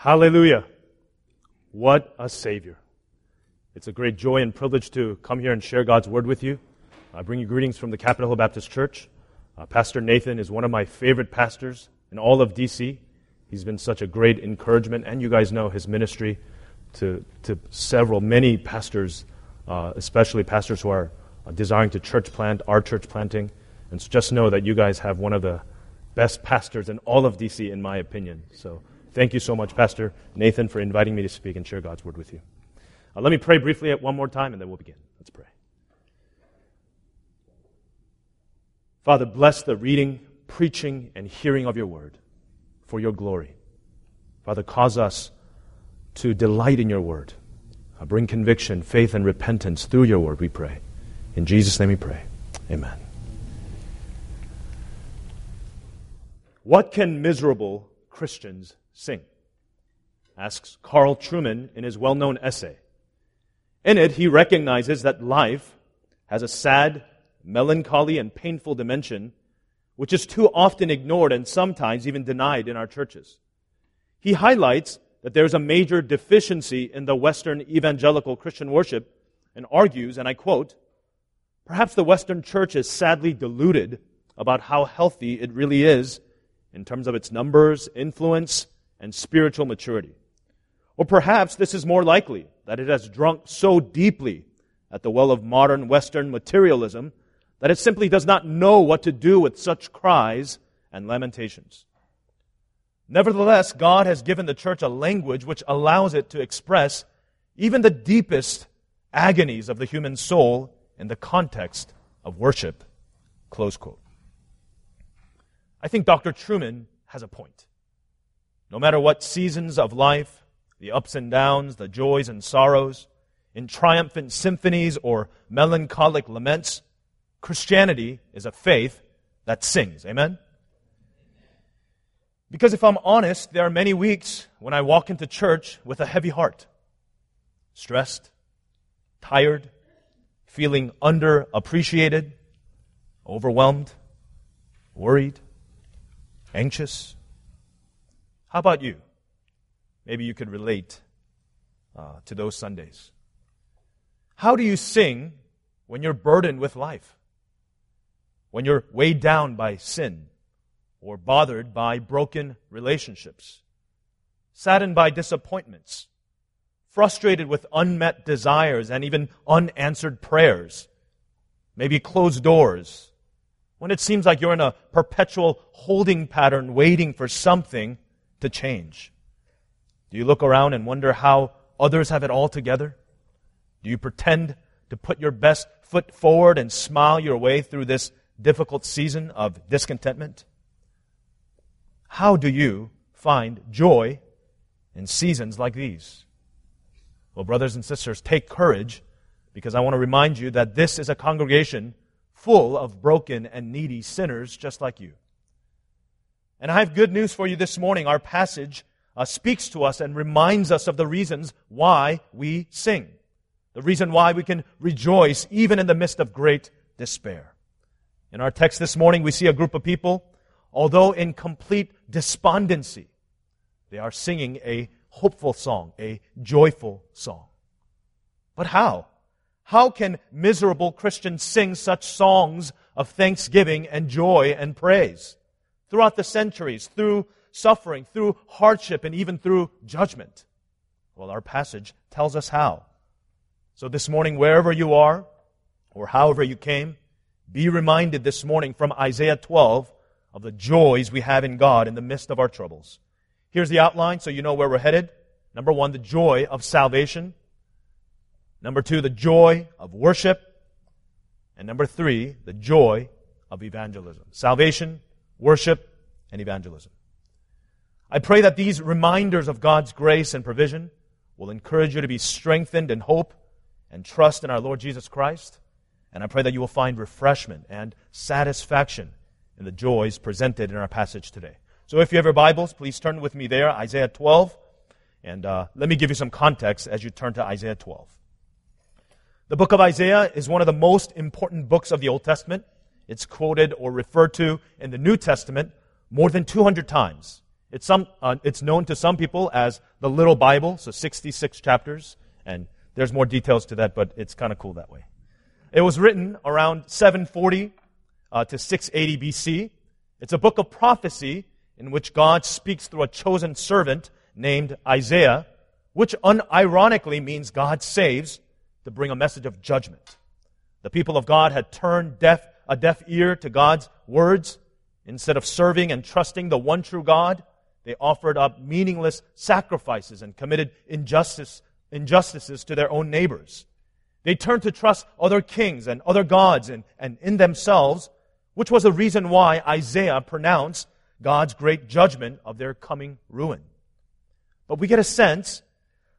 Hallelujah. What a Savior. It's a great joy and privilege to come here and share God's Word with you. I bring you greetings from the Capitol Hill Baptist Church. Uh, Pastor Nathan is one of my favorite pastors in all of DC. He's been such a great encouragement, and you guys know his ministry to, to several, many pastors, uh, especially pastors who are uh, desiring to church plant, our church planting. And so just know that you guys have one of the best pastors in all of DC, in my opinion. So thank you so much, Pastor Nathan, for inviting me to speak and share God's word with you. Uh, let me pray briefly one more time, and then we'll begin. Let's pray. Father, bless the reading, preaching, and hearing of your word for your glory. Father, cause us to delight in your word. Uh, bring conviction, faith, and repentance through your word, we pray. In Jesus' name we pray. Amen. What can miserable Christians sing? asks Carl Trueman in his well known essay. In it, he recognizes that life has a sad, melancholy, and painful dimension which is too often ignored and sometimes even denied in our churches. He highlights that there is a major deficiency in the Western evangelical Christian worship and argues, and I quote, Perhaps the Western church is sadly deluded about how healthy it really is in terms of its numbers, influence, and spiritual maturity. Or perhaps this is more likely that it has drunk so deeply at the well of modern Western materialism that it simply does not know what to do with such cries and lamentations. Nevertheless, God has given the church a language which allows it to express even the deepest agonies of the human soul in the context of worship. Close quote. I think Dr. Trueman has a point. No matter what seasons of life, the ups and downs, the joys and sorrows, in triumphant symphonies or melancholic laments, Christianity is a faith that sings. Amen? Because if I'm honest, there are many weeks when I walk into church with a heavy heart, stressed, tired, feeling underappreciated, overwhelmed, worried anxious? How about you? Maybe you could relate uh, to those Sundays. How do you sing when you're burdened with life? When you're weighed down by sin or bothered by broken relationships, saddened by disappointments, frustrated with unmet desires and even unanswered prayers, maybe closed doors, when it seems like you're in a perpetual holding pattern waiting for something to change? Do you look around and wonder how others have it all together? Do you pretend to put your best foot forward and smile your way through this difficult season of discontentment? How do you find joy in seasons like these? Well, brothers and sisters, take courage because I want to remind you that this is a congregation full of broken and needy sinners just like you. And I have good news for you this morning. Our passage uh, speaks to us and reminds us of the reasons why we sing, the reason why we can rejoice even in the midst of great despair. In our text this morning, we see a group of people, although in complete despondency, they are singing a hopeful song, a joyful song. But how? How can miserable Christians sing such songs of thanksgiving and joy and praise? Throughout the centuries, through suffering, through hardship, and even through judgment. Well, our passage tells us how. So this morning, wherever you are, or however you came, be reminded this morning from Isaiah 12 of the joys we have in God in the midst of our troubles. Here's the outline so you know where we're headed. Number one, the joy of salvation. Number two, the joy of worship. And number three, the joy of evangelism. Salvation, worship, and evangelism. I pray that these reminders of God's grace and provision will encourage you to be strengthened in hope and trust in our Lord Jesus Christ. And I pray that you will find refreshment and satisfaction in the joys presented in our passage today. So if you have your Bibles, please turn with me there, Isaiah 12. And uh, let me give you some context as you turn to Isaiah 12. The book of Isaiah is one of the most important books of the Old Testament. It's quoted or referred to in the New Testament more than 200 times. It's, some, uh, it's known to some people as the Little Bible, so 66 chapters, and there's more details to that, but it's kind of cool that way. It was written around 740 uh, to 680 BC. It's a book of prophecy in which God speaks through a chosen servant named Isaiah, which unironically means God saves to bring a message of judgment. The people of God had turned deaf, a deaf ear to God's words. Instead of serving and trusting the one true God, they offered up meaningless sacrifices and committed injustice, injustices to their own neighbors. They turned to trust other kings and other gods and, and in themselves, which was the reason why Isaiah pronounced God's great judgment of their coming ruin. But we get a sense,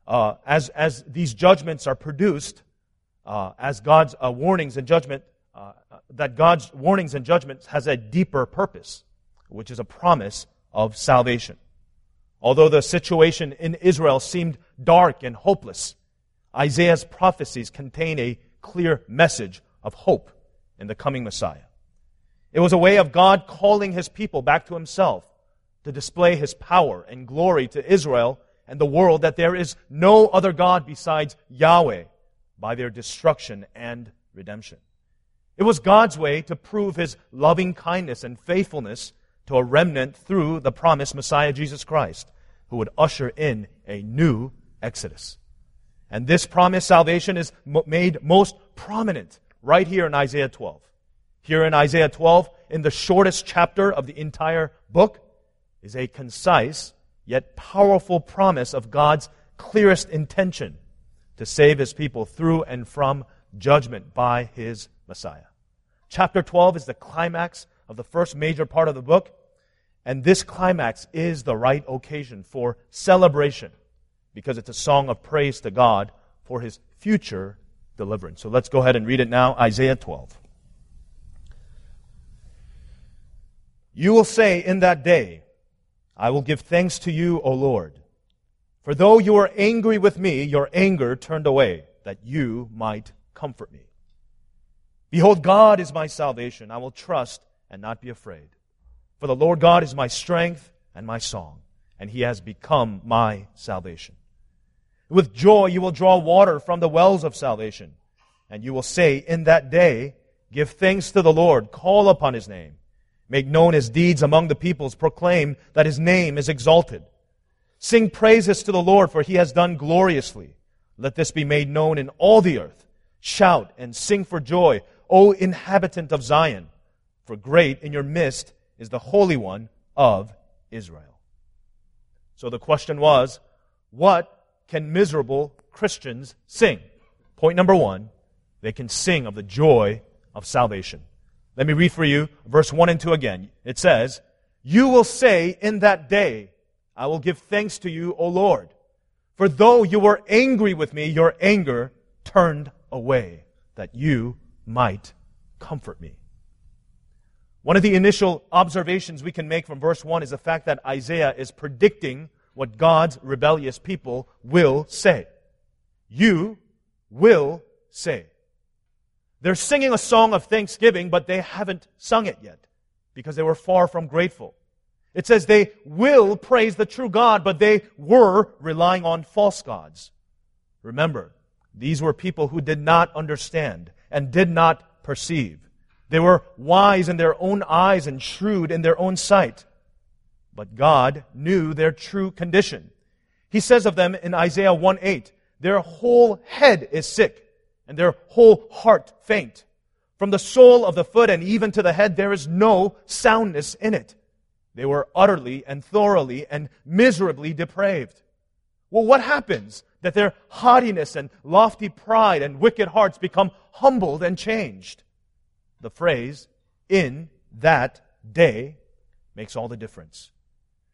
uh, as, as these judgments are produced, uh, as God's uh, warnings and judgment, that God's warnings and judgments has a deeper purpose, which is a promise of salvation. Although the situation in Israel seemed dark and hopeless, Isaiah's prophecies contain a clear message of hope in the coming Messiah. It was a way of God calling his people back to himself to display his power and glory to Israel and the world that there is no other God besides Yahweh by their destruction and redemption. It was God's way to prove his loving kindness and faithfulness to a remnant through the promised Messiah Jesus Christ, who would usher in a new Exodus. And this promised salvation is made most prominent right here in Isaiah 12. Here in Isaiah 12, in the shortest chapter of the entire book, is a concise yet powerful promise of God's clearest intention to save his people through and from judgment by his Messiah. Chapter 12 is the climax of the first major part of the book, and this climax is the right occasion for celebration because it's a song of praise to God for his future deliverance. So let's go ahead and read it now Isaiah 12. You will say in that day, I will give thanks to you, O Lord. For though you were angry with me, your anger turned away, that you might comfort me. Behold, God is my salvation. I will trust and not be afraid. For the Lord God is my strength and my song, and he has become my salvation. With joy you will draw water from the wells of salvation, and you will say in that day, Give thanks to the Lord, call upon his name. Make known his deeds among the peoples. Proclaim that his name is exalted. Sing praises to the Lord, for he has done gloriously. Let this be made known in all the earth. Shout and sing for joy, O inhabitant of Zion, for great in your midst is the Holy One of Israel. So the question was, what can miserable Christians sing? Point number one, they can sing of the joy of salvation. Let me read for you verse 1 and 2 again. It says, You will say in that day, I will give thanks to you, O Lord. For though you were angry with me, your anger turned away, that you might comfort me. One of the initial observations we can make from verse 1 is the fact that Isaiah is predicting what God's rebellious people will say. You will say. They're singing a song of thanksgiving, but they haven't sung it yet because they were far from grateful. It says they will praise the true God, but they were relying on false gods. Remember, these were people who did not understand and did not perceive. They were wise in their own eyes and shrewd in their own sight. But God knew their true condition. He says of them in Isaiah 1 8, their whole head is sick and their whole heart faint. From the sole of the foot and even to the head, there is no soundness in it. They were utterly and thoroughly and miserably depraved. Well, what happens that their haughtiness and lofty pride and wicked hearts become humbled and changed? The phrase, in that day, makes all the difference.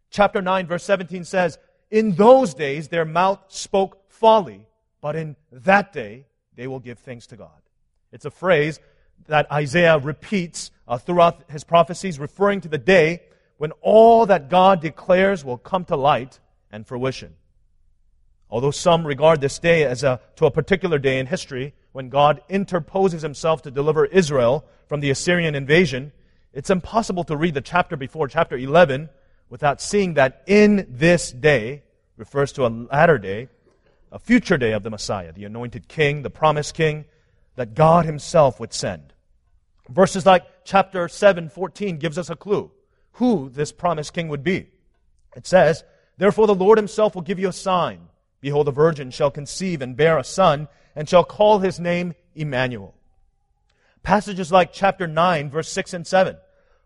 Chapter 9, verse 17 says, In those days their mouth spoke folly, but in that day they will give thanks to God. It's a phrase that Isaiah repeats uh, throughout his prophecies, referring to the day when all that God declares will come to light and fruition. Although some regard this day as a, to a particular day in history when God interposes himself to deliver Israel from the Assyrian invasion, it's impossible to read the chapter before chapter 11 without seeing that in this day refers to a latter day, a future day of the Messiah, the anointed king, the promised king that God himself would send. Verses like chapter 7, 14 gives us a clue who this promised king would be. It says, Therefore the Lord himself will give you a sign. Behold, a virgin shall conceive and bear a son, and shall call his name Emmanuel. Passages like chapter 9, verse 6 and 7.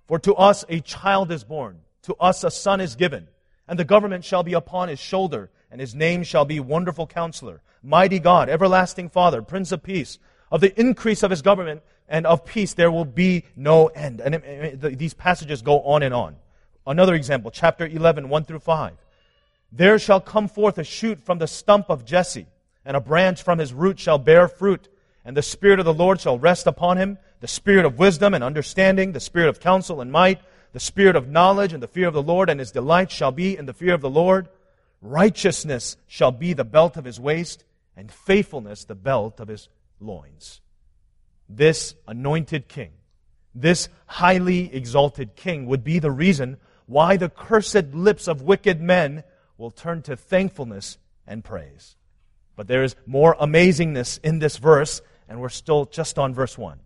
For to us a child is born, to us a son is given, and the government shall be upon his shoulder, and his name shall be Wonderful Counselor, Mighty God, Everlasting Father, Prince of Peace. Of the increase of his government and of peace there will be no end. And it, it, these passages go on and on. Another example, chapter 11, 1 through 5. There shall come forth a shoot from the stump of Jesse, and a branch from his root shall bear fruit. And the Spirit of the Lord shall rest upon him, the Spirit of wisdom and understanding, the Spirit of counsel and might, the Spirit of knowledge and the fear of the Lord, and his delight shall be in the fear of the Lord. Righteousness shall be the belt of his waist, and faithfulness the belt of his loins. This anointed king, this highly exalted king, would be the reason why the cursed lips of wicked men will turn to thankfulness and praise. But there is more amazingness in this verse, and we're still just on verse 1.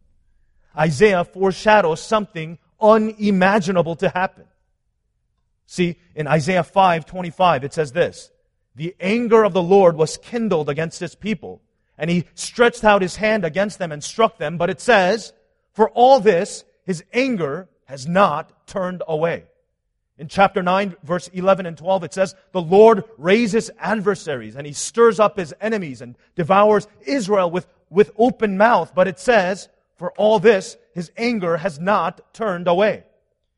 Isaiah foreshadows something unimaginable to happen. See, in Isaiah 5:25 it says this, "The anger of the Lord was kindled against his people, and he stretched out his hand against them and struck them. But it says, For all this, his anger has not turned away. In chapter 9, verse 11 and 12, it says, The Lord raises adversaries and he stirs up his enemies and devours Israel with, with open mouth. But it says, For all this, his anger has not turned away.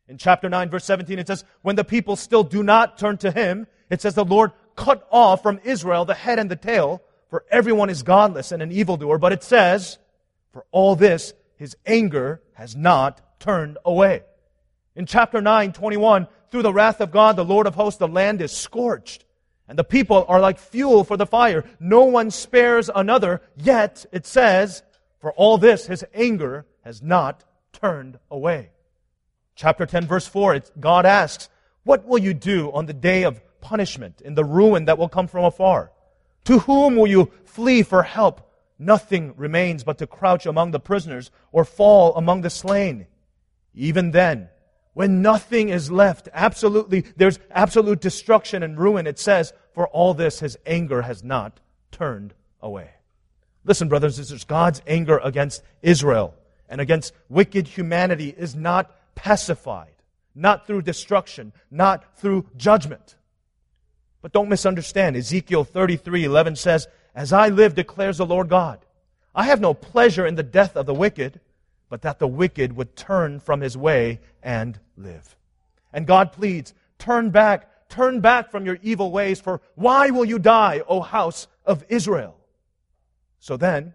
In chapter 9, verse 17, it says, When the people still do not turn to him, it says, The Lord cut off from Israel the head and the tail for everyone is godless and an evildoer, but it says, for all this, his anger has not turned away. In chapter 9, 21, through the wrath of God, the Lord of hosts, the land is scorched. And the people are like fuel for the fire. No one spares another. Yet, it says, for all this, his anger has not turned away. Chapter 10, verse 4, God asks, What will you do on the day of punishment in the ruin that will come from afar? To whom will you flee for help? Nothing remains but to crouch among the prisoners or fall among the slain. Even then, when nothing is left, absolutely, there's absolute destruction and ruin, it says, for all this, his anger has not turned away. Listen, brothers and sisters, God's anger against Israel and against wicked humanity is not pacified, not through destruction, not through judgment. But don't misunderstand. Ezekiel 33 11 says, As I live, declares the Lord God, I have no pleasure in the death of the wicked, but that the wicked would turn from his way and live. And God pleads, Turn back, turn back from your evil ways, for why will you die, O house of Israel? So then,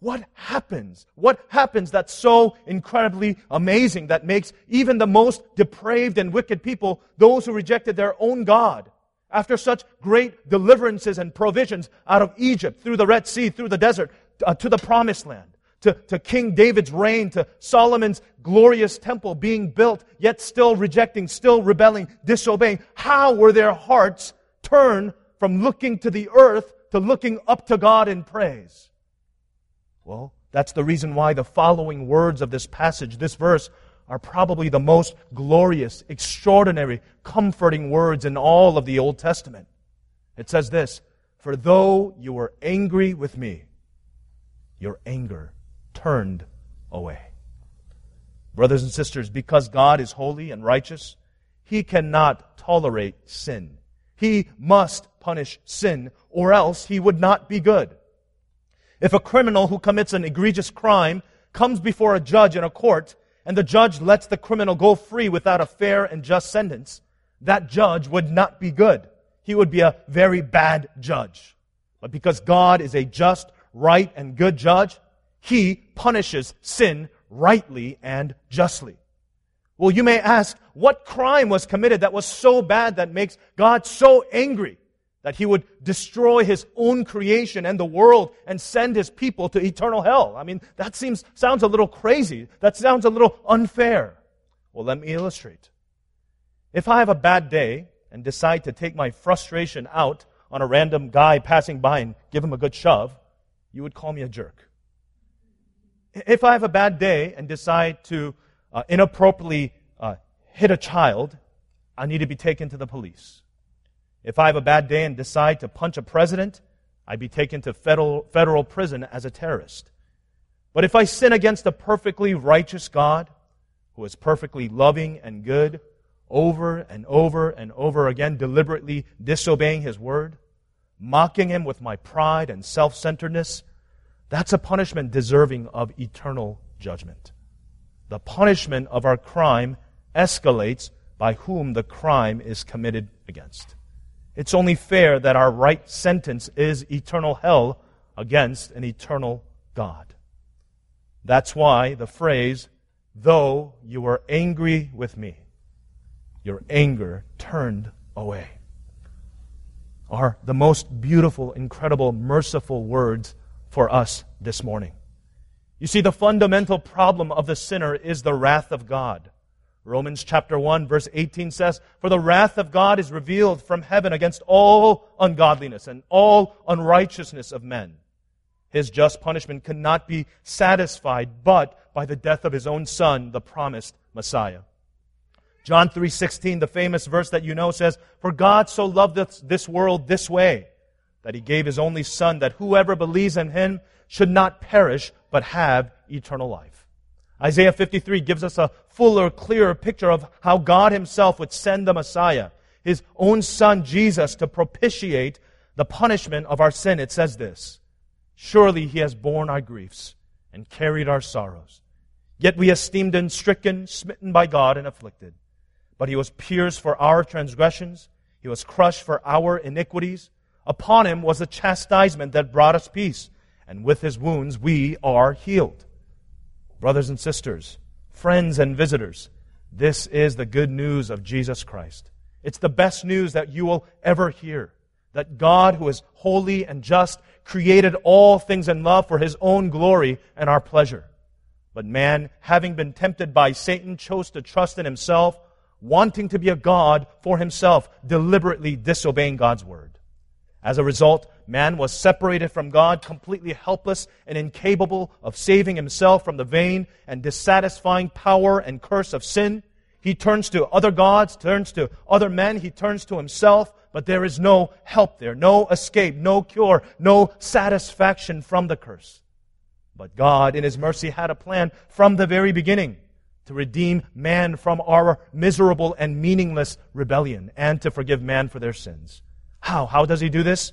what happens? What happens that's so incredibly amazing that makes even the most depraved and wicked people, those who rejected their own God, after such great deliverances and provisions out of Egypt, through the Red Sea, through the desert, uh, to the promised land, to, to King David's reign, to Solomon's glorious temple being built, yet still rejecting, still rebelling, disobeying. How were their hearts turned from looking to the earth to looking up to God in praise? Well, that's the reason why the following words of this passage, this verse, are probably the most glorious, extraordinary, comforting words in all of the Old Testament. It says this For though you were angry with me, your anger turned away. Brothers and sisters, because God is holy and righteous, He cannot tolerate sin. He must punish sin, or else He would not be good. If a criminal who commits an egregious crime comes before a judge in a court and the judge lets the criminal go free without a fair and just sentence, that judge would not be good. He would be a very bad judge. But because God is a just, right, and good judge, he punishes sin rightly and justly. Well, you may ask, what crime was committed that was so bad that makes God so angry? that he would destroy his own creation and the world and send his people to eternal hell. I mean, that seems, sounds a little crazy. That sounds a little unfair. Well, let me illustrate. If I have a bad day and decide to take my frustration out on a random guy passing by and give him a good shove, you would call me a jerk. If I have a bad day and decide to uh, inappropriately uh, hit a child, I need to be taken to the police. If I have a bad day and decide to punch a president, I'd be taken to federal, federal prison as a terrorist. But if I sin against a perfectly righteous God, who is perfectly loving and good, over and over and over again, deliberately disobeying his word, mocking him with my pride and self centeredness, that's a punishment deserving of eternal judgment. The punishment of our crime escalates by whom the crime is committed against. It's only fair that our right sentence is eternal hell against an eternal God. That's why the phrase, though you were angry with me, your anger turned away, are the most beautiful, incredible, merciful words for us this morning. You see, the fundamental problem of the sinner is the wrath of God. Romans chapter 1 verse 18 says, For the wrath of God is revealed from heaven against all ungodliness and all unrighteousness of men. His just punishment cannot be satisfied but by the death of his own son, the promised Messiah. John 3:16, the famous verse that you know says, "For God so loved this world this way, that he gave his only son that whoever believes in him should not perish but have eternal life." Isaiah 53 gives us a fuller, clearer picture of how God himself would send the Messiah, his own son Jesus, to propitiate the punishment of our sin. It says this Surely he has borne our griefs and carried our sorrows. Yet we esteemed him stricken, smitten by God, and afflicted. But he was pierced for our transgressions, he was crushed for our iniquities. Upon him was the chastisement that brought us peace, and with his wounds we are healed. Brothers and sisters, friends and visitors, this is the good news of Jesus Christ. It's the best news that you will ever hear. That God, who is holy and just, created all things in love for his own glory and our pleasure. But man, having been tempted by Satan, chose to trust in himself wanting to be a God for himself, deliberately disobeying God's word. As a result, man was separated from God, completely helpless and incapable of saving himself from the vain and dissatisfying power and curse of sin. He turns to other gods, turns to other men, he turns to himself, but there is no help there, no escape, no cure, no satisfaction from the curse. But God, in His mercy, had a plan from the very beginning to redeem man from our miserable and meaningless rebellion and to forgive man for their sins. How? How does he do this?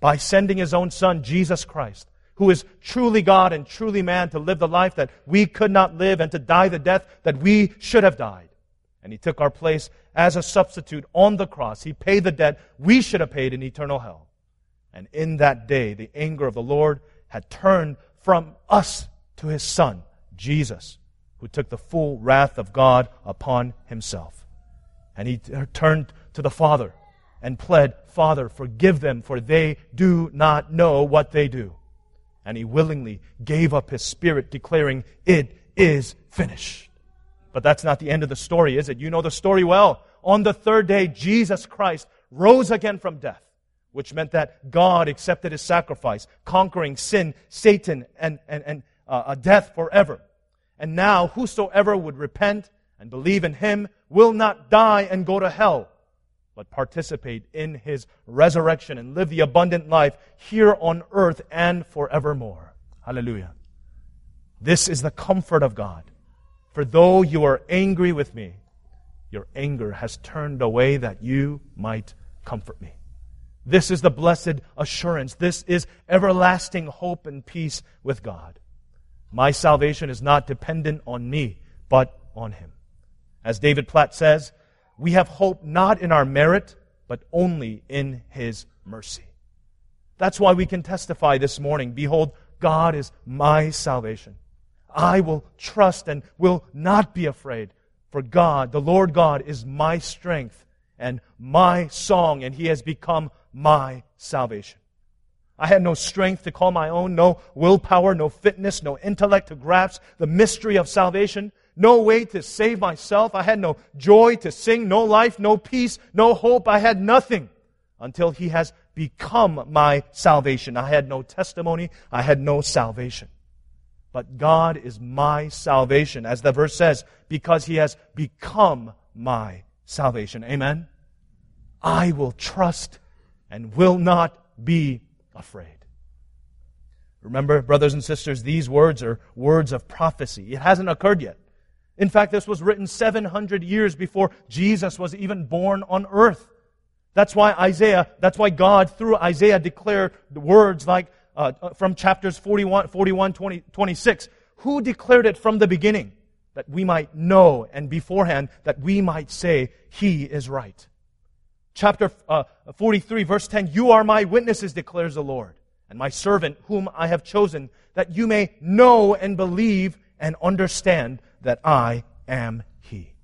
By sending his own son, Jesus Christ, who is truly God and truly man, to live the life that we could not live and to die the death that we should have died. And he took our place as a substitute on the cross. He paid the debt we should have paid in eternal hell. And in that day, the anger of the Lord had turned from us to his son, Jesus who took the full wrath of God upon himself. And he turned to the Father and pled, Father, forgive them, for they do not know what they do. And he willingly gave up his spirit, declaring, It is finished. But that's not the end of the story, is it? You know the story well. On the third day, Jesus Christ rose again from death, which meant that God accepted his sacrifice, conquering sin, Satan, and, and, and uh, death forever. And now, whosoever would repent and believe in him will not die and go to hell, but participate in his resurrection and live the abundant life here on earth and forevermore. Hallelujah. This is the comfort of God. For though you are angry with me, your anger has turned away that you might comfort me. This is the blessed assurance. This is everlasting hope and peace with God. My salvation is not dependent on me, but on Him. As David Platt says, we have hope not in our merit, but only in His mercy. That's why we can testify this morning Behold, God is my salvation. I will trust and will not be afraid, for God, the Lord God, is my strength and my song, and He has become my salvation. I had no strength to call my own, no willpower, no fitness, no intellect to grasp the mystery of salvation. No way to save myself. I had no joy to sing, no life, no peace, no hope. I had nothing until He has become my salvation. I had no testimony. I had no salvation. But God is my salvation, as the verse says, because He has become my salvation. Amen? I will trust and will not be afraid. Remember, brothers and sisters, these words are words of prophecy. It hasn't occurred yet. In fact, this was written 700 years before Jesus was even born on earth. That's why Isaiah, that's why God, through Isaiah, declared words like uh, from chapters 41, 41 20, 26. Who declared it from the beginning? That we might know, and beforehand, that we might say, He is right. Chapter uh, 43, verse 10 You are my witnesses, declares the Lord, and my servant, whom I have chosen, that you may know and believe and understand that I am He.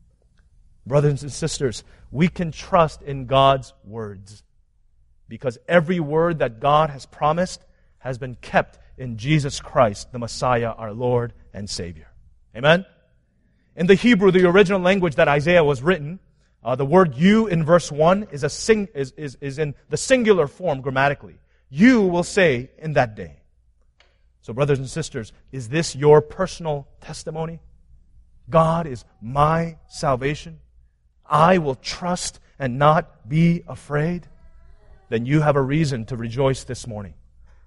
Brothers and sisters, we can trust in God's words because every word that God has promised has been kept in Jesus Christ, the Messiah, our Lord and Savior. Amen? In the Hebrew, the original language that Isaiah was written, uh, the word you in verse 1 is, a sing, is, is, is in the singular form grammatically. You will say in that day. So, brothers and sisters, is this your personal testimony? God is my salvation. I will trust and not be afraid. Then you have a reason to rejoice this morning.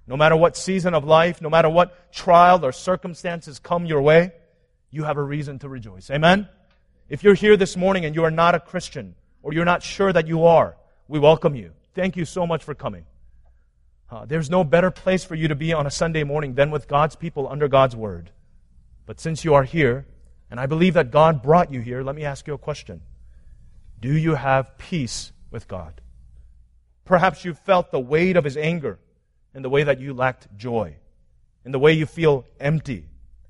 No matter what season of life, no matter what trial or circumstances come your way, you have a reason to rejoice. Amen? If you're here this morning and you are not a Christian, or you're not sure that you are, we welcome you. Thank you so much for coming. Uh, there's no better place for you to be on a Sunday morning than with God's people under God's Word. But since you are here, and I believe that God brought you here, let me ask you a question. Do you have peace with God? Perhaps you felt the weight of His anger in the way that you lacked joy, in the way you feel empty,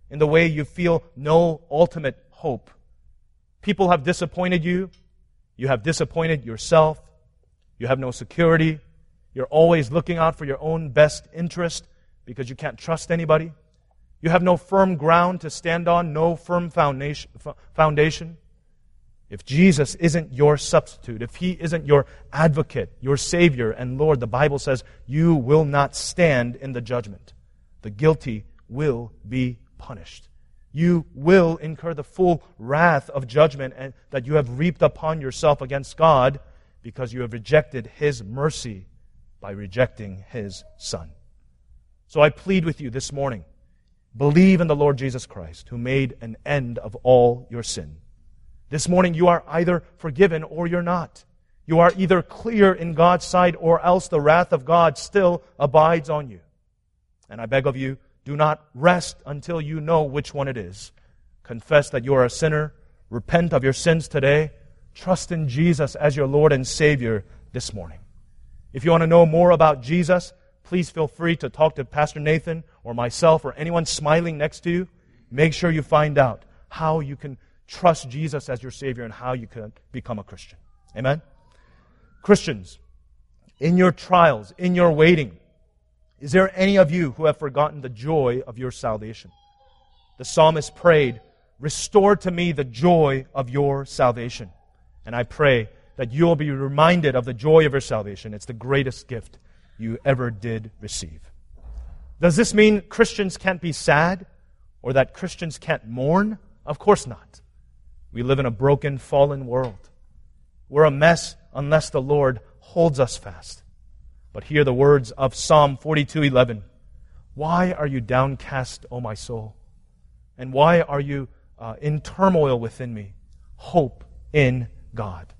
in the way you feel no ultimate hope. People have disappointed you. You have disappointed yourself. You have no security. You're always looking out for your own best interest because you can't trust anybody. You have no firm ground to stand on, no firm foundation. If Jesus isn't your substitute, if He isn't your advocate, your Savior and Lord, the Bible says you will not stand in the judgment. The guilty will be punished. You will incur the full wrath of judgment and, that you have reaped upon yourself against God because you have rejected His mercy by rejecting His Son. So I plead with you this morning believe in the Lord Jesus Christ, who made an end of all your sin this morning, you are either forgiven or you're not. You are either clear in God's sight or else the wrath of God still abides on you. And I beg of you, do not rest until you know which one it is. Confess that you are a sinner. Repent of your sins today. Trust in Jesus as your Lord and Savior this morning. If you want to know more about Jesus, please feel free to talk to Pastor Nathan or myself or anyone smiling next to you. Make sure you find out how you can trust Jesus as your Savior and how you can become a Christian. Amen? Christians, in your trials, in your waiting, is there any of you who have forgotten the joy of your salvation? The psalmist prayed, Restore to me the joy of your salvation. And I pray that you'll be reminded of the joy of your salvation. It's the greatest gift you ever did receive. Does this mean Christians can't be sad or that Christians can't mourn? Of course not. We live in a broken, fallen world. We're a mess unless the Lord holds us fast. But hear the words of Psalm 42:11. Why are you downcast, O my soul? And why are you uh, in turmoil within me? Hope in God.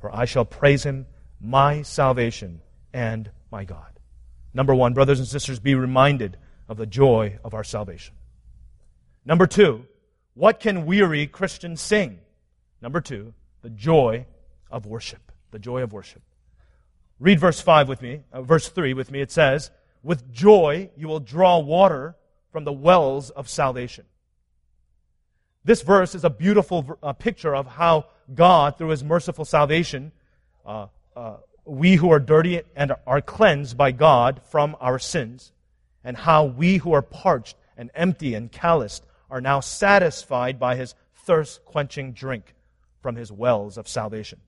For I shall praise him, my salvation and my God. Number one, brothers and sisters, be reminded of the joy of our salvation. Number two, what can weary Christians sing? Number two, the joy of worship. The joy of worship. Read verse 5 with me, uh, verse 3 with me. It says, With joy you will draw water from the wells of salvation. This verse is a beautiful uh, picture of how God, through his merciful salvation, uh, uh, we who are dirty and are cleansed by God from our sins, and how we who are parched and empty and calloused are now satisfied by his thirst quenching drink from his wells of salvation.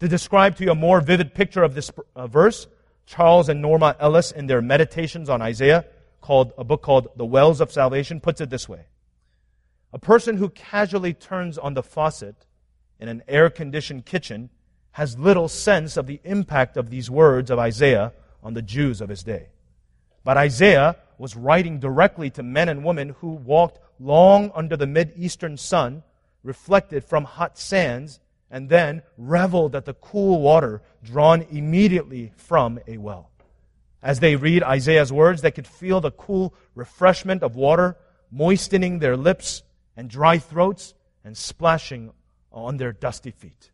To describe to you a more vivid picture of this uh, verse, Charles and Norma Ellis, in their meditations on Isaiah, called a book called The Wells of Salvation, puts it this way. A person who casually turns on the faucet in an air conditioned kitchen has little sense of the impact of these words of Isaiah on the Jews of his day. But Isaiah was writing directly to men and women who walked long under the mid-eastern sun, reflected from hot sands, and then reveled at the cool water drawn immediately from a well. As they read Isaiah's words, they could feel the cool refreshment of water moistening their lips and dry throats and splashing on their dusty feet.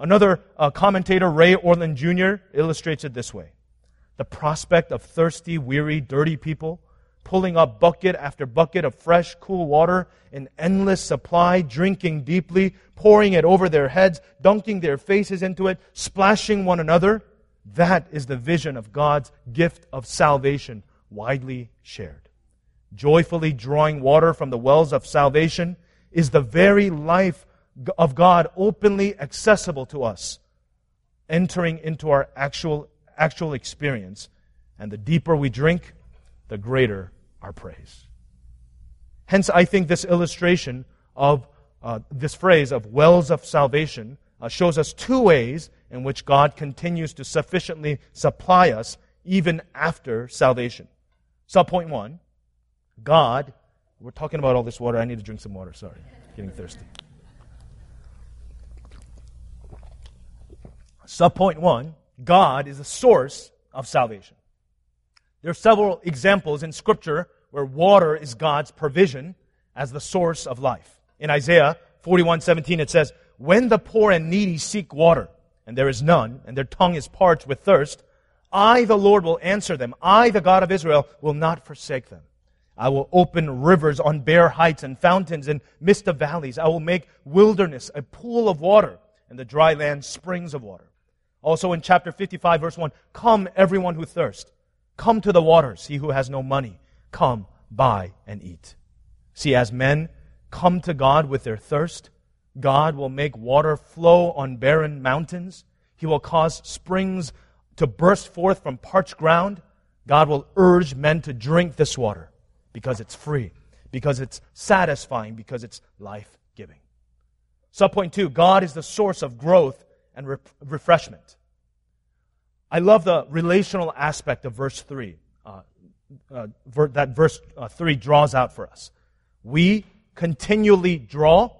Another uh, commentator, Ray Ortlund Jr., illustrates it this way. The prospect of thirsty, weary, dirty people pulling up bucket after bucket of fresh, cool water in endless supply, drinking deeply, pouring it over their heads, dunking their faces into it, splashing one another. That is the vision of God's gift of salvation, widely shared. Joyfully drawing water from the wells of salvation is the very life of God openly accessible to us, entering into our actual, actual experience. And the deeper we drink, the greater our praise. Hence, I think this illustration of uh, this phrase of wells of salvation uh, shows us two ways in which God continues to sufficiently supply us even after salvation. Subpoint one God, we're talking about all this water. I need to drink some water. Sorry, getting thirsty. Subpoint one God is the source of salvation. There are several examples in Scripture where water is God's provision as the source of life. In Isaiah 41:17 it says, "When the poor and needy seek water, and there is none, and their tongue is parched with thirst, I the Lord will answer them. I the God of Israel will not forsake them. I will open rivers on bare heights and fountains in midst of valleys. I will make wilderness a pool of water and the dry land springs of water." Also in chapter 55 verse 1, "Come everyone who thirsts, Come to the waters, he who has no money. Come, buy and eat. See, as men come to God with their thirst, God will make water flow on barren mountains. He will cause springs to burst forth from parched ground. God will urge men to drink this water because it's free, because it's satisfying, because it's life giving. Subpoint two God is the source of growth and re- refreshment. I love the relational aspect of verse 3. Uh, uh, ver- that verse uh, 3 draws out for us. We continually draw,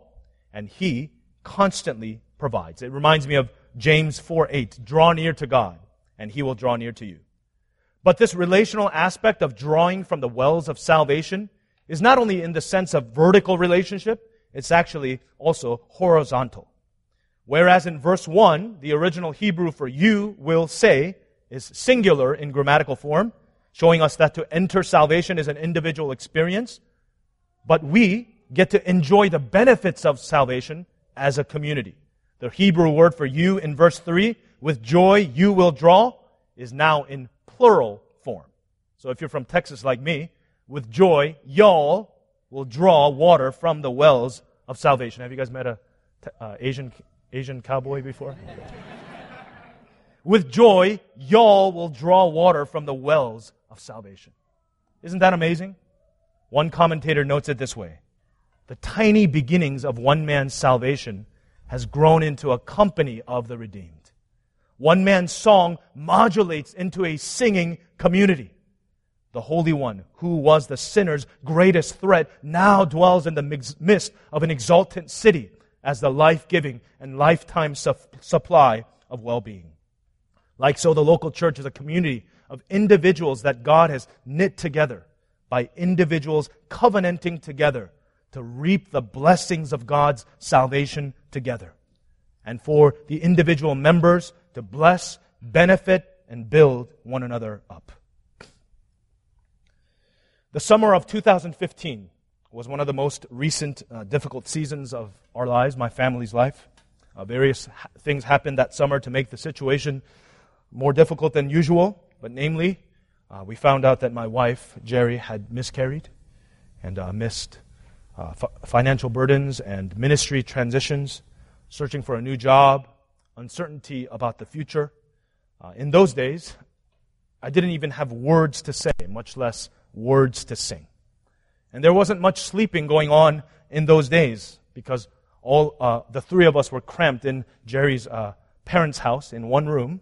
and He constantly provides. It reminds me of James 4 8. Draw near to God, and He will draw near to you. But this relational aspect of drawing from the wells of salvation is not only in the sense of vertical relationship, it's actually also horizontal. Whereas in verse 1, the original Hebrew for you will say is singular in grammatical form, showing us that to enter salvation is an individual experience. But we get to enjoy the benefits of salvation as a community. The Hebrew word for you in verse 3, with joy you will draw, is now in plural form. So if you're from Texas like me, with joy, y'all will draw water from the wells of salvation. Have you guys met a uh, Asian Asian cowboy before? With joy, y'all will draw water from the wells of salvation. Isn't that amazing? One commentator notes it this way The tiny beginnings of one man's salvation has grown into a company of the redeemed. One man's song modulates into a singing community. The Holy One, who was the sinner's greatest threat, now dwells in the midst of an exultant city as the life giving and lifetime su- supply of well being. Like so, the local church is a community of individuals that God has knit together by individuals covenanting together to reap the blessings of God's salvation together. And for the individual members to bless, benefit, and build one another up. The summer of 2015 was one of the most recent uh, difficult seasons of our lives, my family's life. Uh, various ha- things happened that summer to make the situation more difficult than usual, but namely, uh, we found out that my wife, Jerry, had miscarried and uh, missed uh, f- financial burdens and ministry transitions, searching for a new job, uncertainty about the future. Uh, in those days, I didn't even have words to say, much less words to sing. And there wasn't much sleeping going on in those days because all uh, the three of us were cramped in Jerry's uh, parents' house in one room,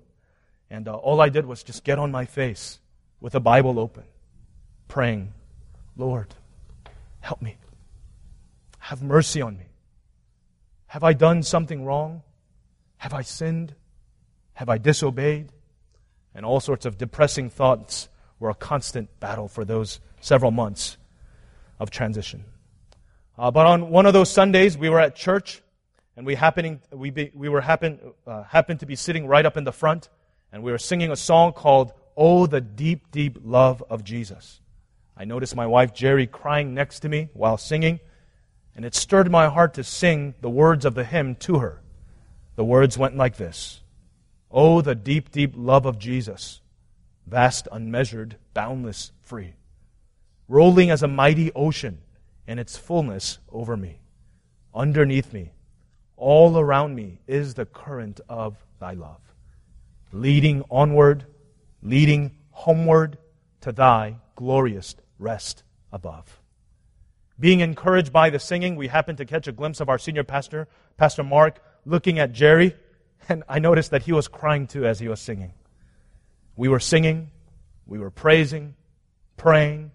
and uh, all I did was just get on my face with the Bible open, praying, Lord, help me. Have mercy on me. Have I done something wrong? Have I sinned? Have I disobeyed? And all sorts of depressing thoughts were a constant battle for those several months of transition. Uh, but on one of those Sundays, we were at church, and we happening we be, we were happen uh, happened to be sitting right up in the front, and we were singing a song called "Oh, the Deep, Deep Love of Jesus." I noticed my wife Jerry crying next to me while singing, and it stirred my heart to sing the words of the hymn to her. The words went like this: "Oh, the deep, deep love of Jesus, vast, unmeasured, boundless, free." rolling as a mighty ocean in its fullness over me. Underneath me, all around me, is the current of thy love, leading onward, leading homeward to thy glorious rest above. Being encouraged by the singing, we happened to catch a glimpse of our senior pastor, Pastor Mark, looking at Jerry, and I noticed that he was crying too as he was singing. We were singing, we were praising, praying,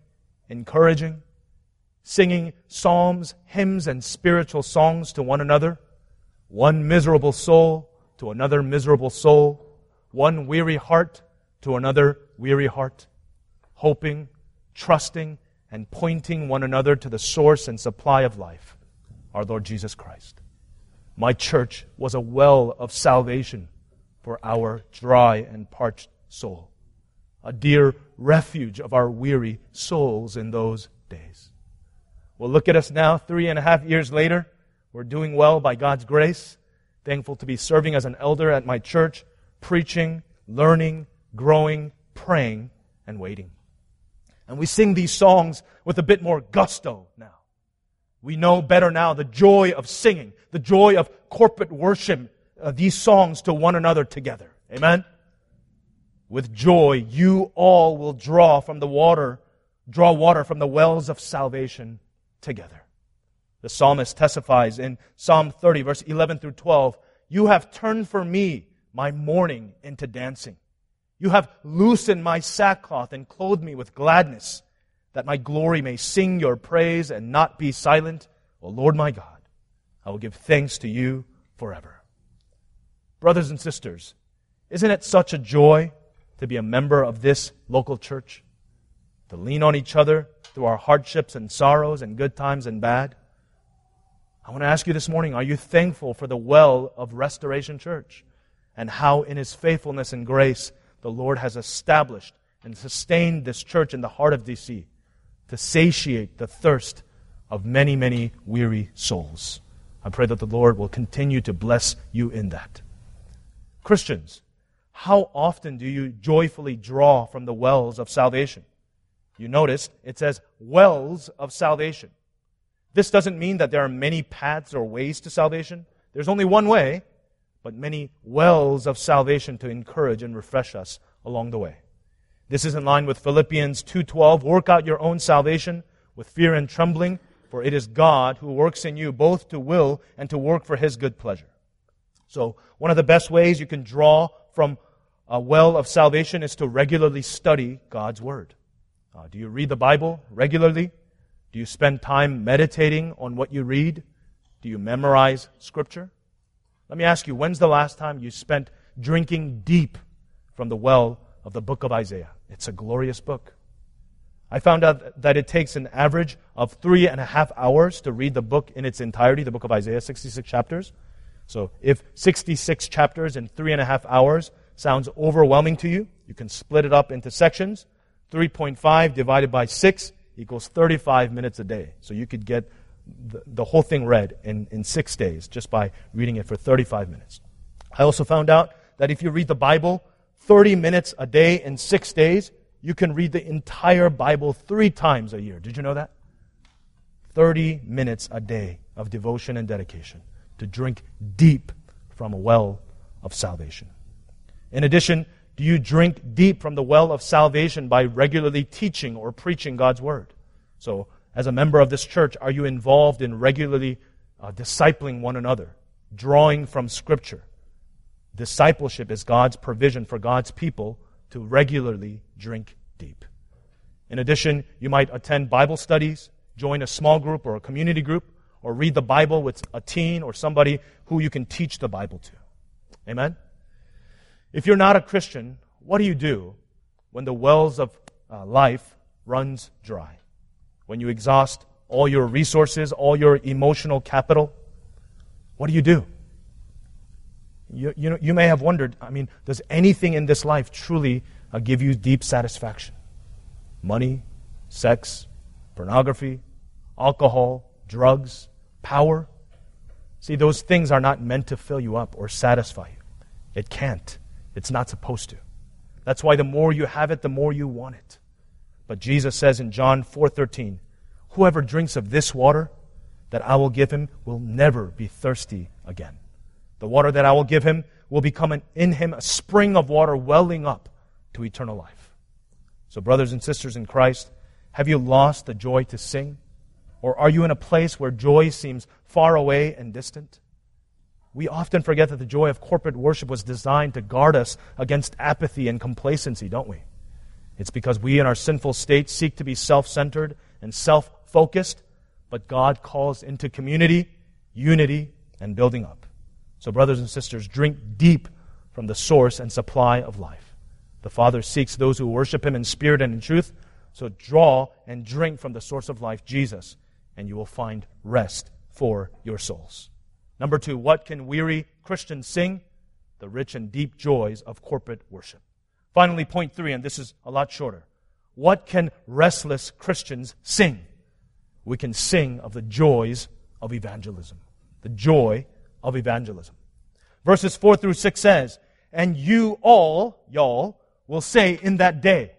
encouraging, singing psalms, hymns, and spiritual songs to one another, one miserable soul to another miserable soul, one weary heart to another weary heart, hoping, trusting, and pointing one another to the source and supply of life, our Lord Jesus Christ. My church was a well of salvation for our dry and parched soul a dear refuge of our weary souls in those days. Well, look at us now, three and a half years later. We're doing well by God's grace. Thankful to be serving as an elder at my church, preaching, learning, growing, praying, and waiting. And we sing these songs with a bit more gusto now. We know better now the joy of singing, the joy of corporate worship, uh, these songs to one another together. Amen? with joy, you all will draw from the water, draw water from the wells of salvation together. The psalmist testifies in Psalm 30, verse 11 through 12 You have turned for me my mourning into dancing. You have loosened my sackcloth and clothed me with gladness, that my glory may sing your praise and not be silent. O Lord my God, I will give thanks to you forever. Brothers and sisters, isn't it such a joy to be a member of this local church, to lean on each other through our hardships and sorrows and good times and bad. I want to ask you this morning are you thankful for the well of Restoration Church and how, in His faithfulness and grace, the Lord has established and sustained this church in the heart of DC to satiate the thirst of many, many weary souls? I pray that the Lord will continue to bless you in that. Christians, how often do you joyfully draw from the wells of salvation? You notice it says wells of salvation. This doesn't mean that there are many paths or ways to salvation. There's only one way, but many wells of salvation to encourage and refresh us along the way. This is in line with Philippians 2:12, work out your own salvation with fear and trembling, for it is God who works in you both to will and to work for his good pleasure. So, one of the best ways you can draw from a well of salvation is to regularly study God's Word. Uh, do you read the Bible regularly? Do you spend time meditating on what you read? Do you memorize Scripture? Let me ask you, when's the last time you spent drinking deep from the well of the book of Isaiah? It's a glorious book. I found out that it takes an average of three and a half hours to read the book in its entirety, the book of Isaiah, 66 chapters. So if 66 chapters in three and a half hours sounds overwhelming to you, you can split it up into sections. 3.5 divided by 6 equals 35 minutes a day. So you could get the, the whole thing read in, in six days just by reading it for 35 minutes. I also found out that if you read the Bible 30 minutes a day in six days, you can read the entire Bible three times a year. Did you know that? 30 minutes a day of devotion and dedication to drink deep from a well of salvation. In addition, do you drink deep from the well of salvation by regularly teaching or preaching God's word? So, as a member of this church, are you involved in regularly uh, discipling one another, drawing from Scripture? Discipleship is God's provision for God's people to regularly drink deep. In addition, you might attend Bible studies, join a small group or a community group, or read the Bible with a teen or somebody who you can teach the Bible to. Amen? If you're not a Christian, what do you do when the wells of uh, life runs dry? When you exhaust all your resources, all your emotional capital, what do you do? You, you, know, you may have wondered, I mean, does anything in this life truly uh, give you deep satisfaction? Money, sex, pornography, alcohol, drugs, power? See, those things are not meant to fill you up or satisfy you. It can't. It's not supposed to. That's why the more you have it, the more you want it. But Jesus says in John 4:13, "Whoever drinks of this water that I will give him will never be thirsty again. The water that I will give him will become an, in him a spring of water welling up to eternal life." So brothers and sisters in Christ, have you lost the joy to sing? Or are you in a place where joy seems far away and distant? We often forget that the joy of corporate worship was designed to guard us against apathy and complacency, don't we? It's because we in our sinful state seek to be self centered and self focused, but God calls into community, unity, and building up. So, brothers and sisters, drink deep from the source and supply of life. The Father seeks those who worship Him in spirit and in truth. So, draw and drink from the source of life, Jesus, and you will find rest for your souls. Number two, what can weary Christians sing? The rich and deep joys of corporate worship. Finally, point three, and this is a lot shorter. What can restless Christians sing? We can sing of the joys of evangelism. The joy of evangelism. Verses 4 through 6 says, And you all, y'all, will say in that day,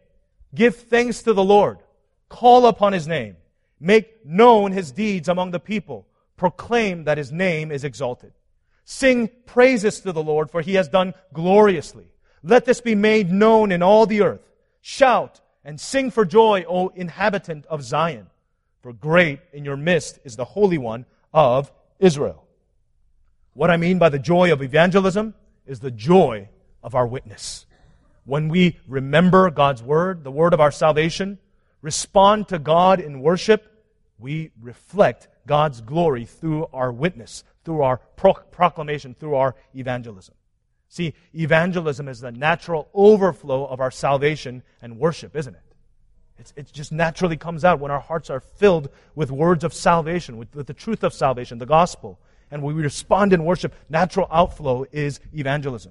Give thanks to the Lord, call upon his name, make known his deeds among the people proclaim that his name is exalted. Sing praises to the Lord, for he has done gloriously. Let this be made known in all the earth. Shout and sing for joy, O inhabitant of Zion, for great in your midst is the Holy One of Israel. What I mean by the joy of evangelism is the joy of our witness. When we remember God's word, the word of our salvation, respond to God in worship, we reflect God's glory through our witness, through our pro- proclamation, through our evangelism. See, evangelism is the natural overflow of our salvation and worship, isn't it? It's, it just naturally comes out when our hearts are filled with words of salvation, with, with the truth of salvation, the gospel. And we respond in worship, natural outflow is evangelism.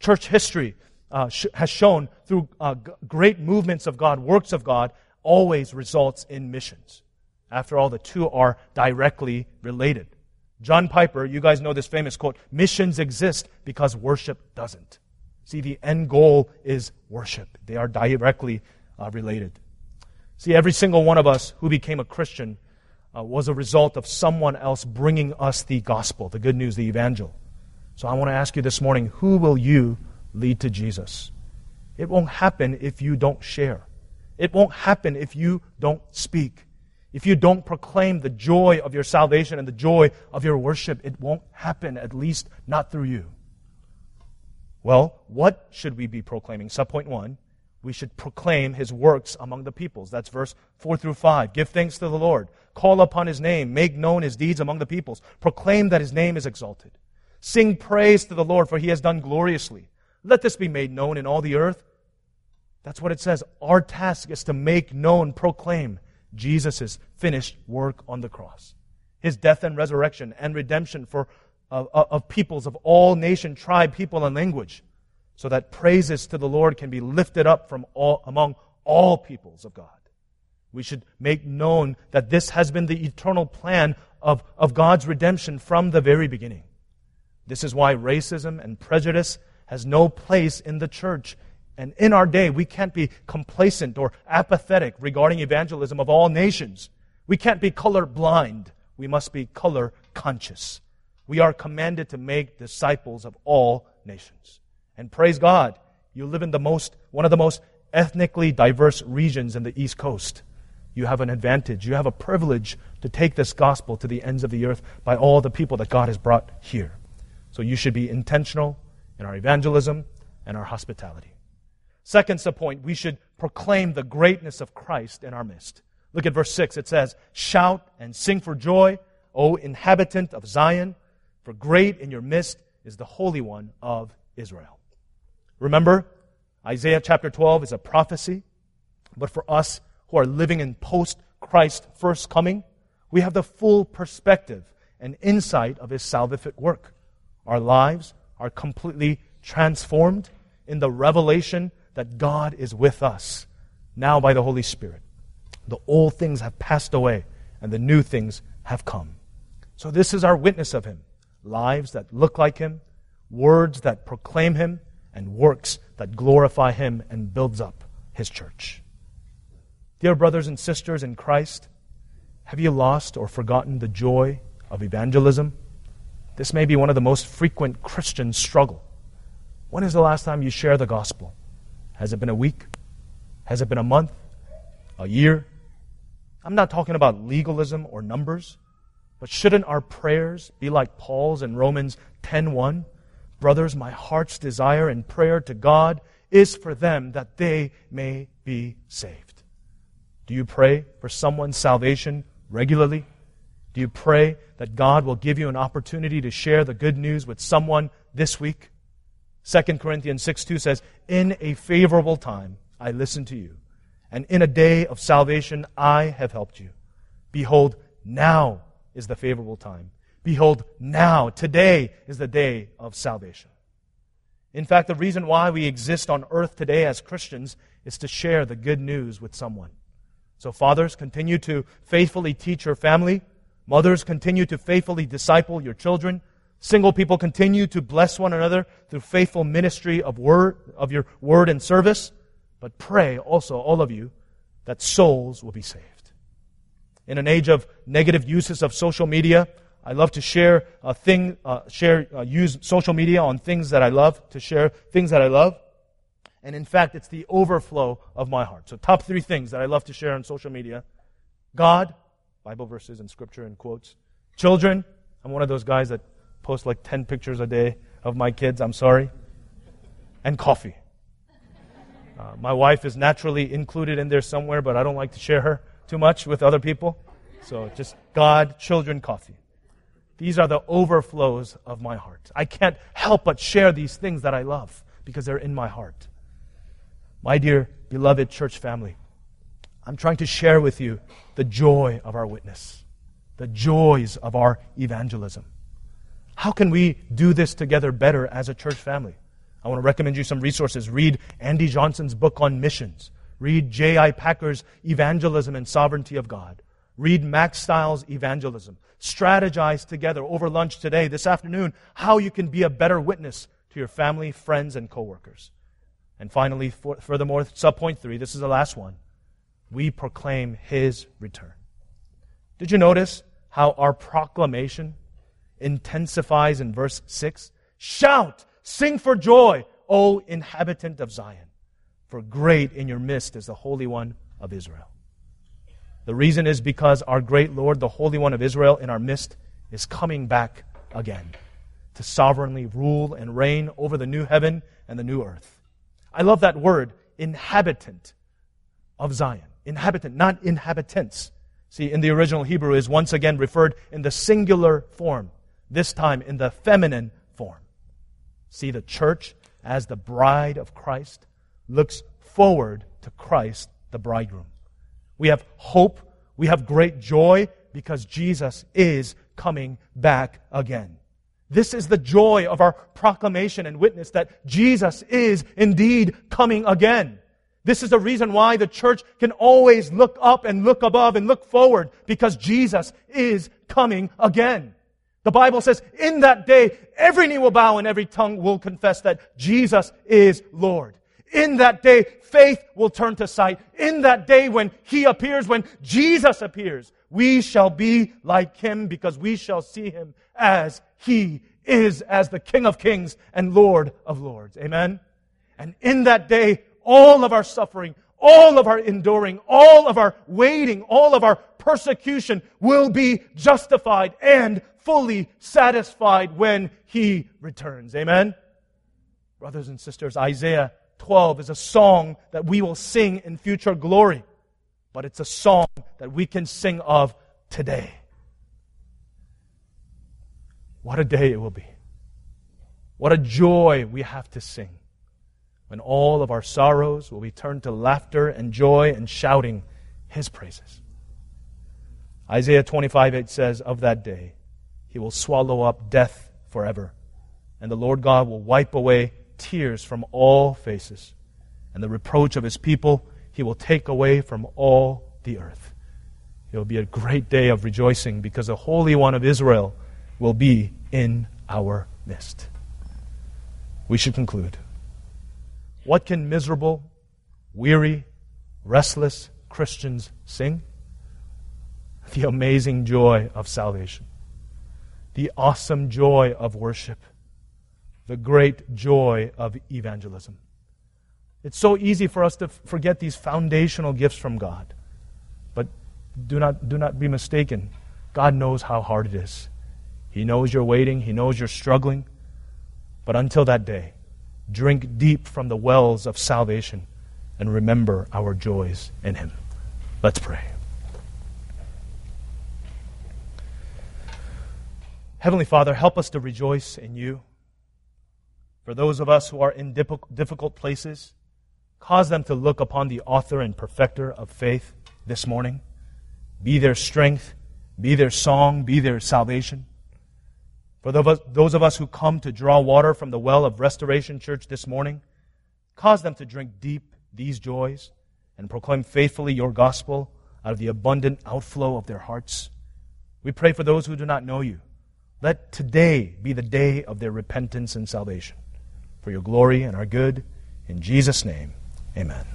Church history uh, sh- has shown through uh, g- great movements of God, works of God, always results in missions. After all, the two are directly related. John Piper, you guys know this famous quote missions exist because worship doesn't. See, the end goal is worship, they are directly uh, related. See, every single one of us who became a Christian uh, was a result of someone else bringing us the gospel, the good news, the evangel. So I want to ask you this morning who will you lead to Jesus? It won't happen if you don't share. It won't happen if you don't speak. If you don't proclaim the joy of your salvation and the joy of your worship, it won't happen, at least not through you. Well, what should we be proclaiming? Subpoint one, we should proclaim his works among the peoples. That's verse 4 through 5. Give thanks to the Lord. Call upon his name. Make known his deeds among the peoples. Proclaim that his name is exalted. Sing praise to the Lord, for he has done gloriously. Let this be made known in all the earth. That's what it says. Our task is to make known, proclaim Jesus' finished work on the cross. His death and resurrection and redemption for, uh, of peoples of all nation, tribe, people, and language, so that praises to the Lord can be lifted up from all, among all peoples of God. We should make known that this has been the eternal plan of, of God's redemption from the very beginning. This is why racism and prejudice has no place in the church and in our day, we can't be complacent or apathetic regarding evangelism of all nations. We can't be color blind. We must be color conscious. We are commanded to make disciples of all nations. And praise God, you live in the most, one of the most ethnically diverse regions in the East Coast. You have an advantage. You have a privilege to take this gospel to the ends of the earth by all the people that God has brought here. So you should be intentional in our evangelism and our hospitality. Second point, we should proclaim the greatness of Christ in our midst. Look at verse 6. It says, Shout and sing for joy, O inhabitant of Zion, for great in your midst is the Holy One of Israel. Remember, Isaiah chapter 12 is a prophecy, but for us who are living in post Christ first coming, we have the full perspective and insight of his salvific work. Our lives are completely transformed in the revelation that God is with us now by the Holy Spirit. The old things have passed away and the new things have come. So, this is our witness of Him lives that look like Him, words that proclaim Him, and works that glorify Him and builds up His church. Dear brothers and sisters in Christ, have you lost or forgotten the joy of evangelism? This may be one of the most frequent Christian struggle. When is the last time you shared the gospel? Has it been a week? Has it been a month? A year? I'm not talking about legalism or numbers, but shouldn't our prayers be like Paul's in Romans 10:1? Brothers, my heart's desire and prayer to God is for them that they may be saved. Do you pray for someone's salvation regularly? Do you pray that God will give you an opportunity to share the good news with someone this week? 2 Corinthians 6 2 says, In a favorable time I listened to you, and in a day of salvation I have helped you. Behold, now is the favorable time. Behold, now, today is the day of salvation. In fact, the reason why we exist on earth today as Christians is to share the good news with someone. So, fathers, continue to faithfully teach your family. Mothers, continue to faithfully disciple your children. Single people continue to bless one another through faithful ministry of word, of your word and service. But pray also, all of you, that souls will be saved. In an age of negative uses of social media, I love to share a thing, uh, share, uh, use social media on things that I love, to share things that I love. And in fact, it's the overflow of my heart. So top three things that I love to share on social media. God, Bible verses and scripture and quotes. Children, I'm one of those guys that post like 10 pictures a day of my kids. I'm sorry. And coffee. Uh, my wife is naturally included in there somewhere, but I don't like to share her too much with other people. So just God, children, coffee. These are the overflows of my heart. I can't help but share these things that I love because they're in my heart. My dear beloved church family, I'm trying to share with you the joy of our witness, the joys of our evangelism. How can we do this together better as a church family? I want to recommend you some resources. Read Andy Johnson's book on missions. Read J.I. Packer's Evangelism and Sovereignty of God. Read Mack Stiles' Evangelism. Strategize together over lunch today, this afternoon, how you can be a better witness to your family, friends, and coworkers. And finally, for, furthermore, subpoint three, this is the last one. We proclaim his return. Did you notice how our proclamation intensifies in verse 6. Shout, sing for joy, O inhabitant of Zion, for great in your midst is the Holy One of Israel. The reason is because our great Lord, the Holy One of Israel, in our midst, is coming back again to sovereignly rule and reign over the new heaven and the new earth. I love that word, inhabitant of Zion. Inhabitant, not inhabitants. See, in the original Hebrew is once again referred in the singular form this time in the feminine form. See, the church, as the bride of Christ, looks forward to Christ, the bridegroom. We have hope, we have great joy because Jesus is coming back again. This is the joy of our proclamation and witness that Jesus is indeed coming again. This is the reason why the church can always look up and look above and look forward because Jesus is coming again. The Bible says, in that day, every knee will bow and every tongue will confess that Jesus is Lord. In that day, faith will turn to sight. In that day, when He appears, when Jesus appears, We shall be like him because we shall see him as he is, as the King of kings and Lord of lords. Amen? And in that day, all of our suffering, all of our enduring, all of our waiting, all of our persecution will be justified and fully satisfied when he returns. Amen? Brothers and sisters, Isaiah 12 is a song that we will sing in future glory, but it's a song that we can sing of today. What a day it will be. What a joy we have to sing when all of our sorrows will be turned to laughter and joy and shouting his praises. Isaiah 25 8 says, Of that day, he will swallow up death forever, and the Lord God will wipe away tears from all faces, and the reproach of his people he will take away from all the earth. It will be a great day of rejoicing because the Holy One of Israel will be in our midst. We should conclude. What can miserable, weary, restless Christians sing? The amazing joy of salvation, the awesome joy of worship the great joy of evangelism. It's so easy for us to forget these foundational gifts from God. But do not, do not be mistaken. God knows how hard it is. He knows you're waiting, He knows you're struggling. But until that day, drink deep from the wells of salvation and remember our joys in Him. Let's pray. Heavenly Father, help us to rejoice in you. For those of us who are in difficult places, cause them to look upon the author and perfecter of faith this morning. Be their strength, be their song, be their salvation. For those of us who come to draw water from the well of Restoration Church this morning, cause them to drink deep these joys and proclaim faithfully your gospel out of the abundant outflow of their hearts. We pray for those who do not know you. Let today be the day of their repentance and salvation for your glory and our good. In Jesus' name, amen.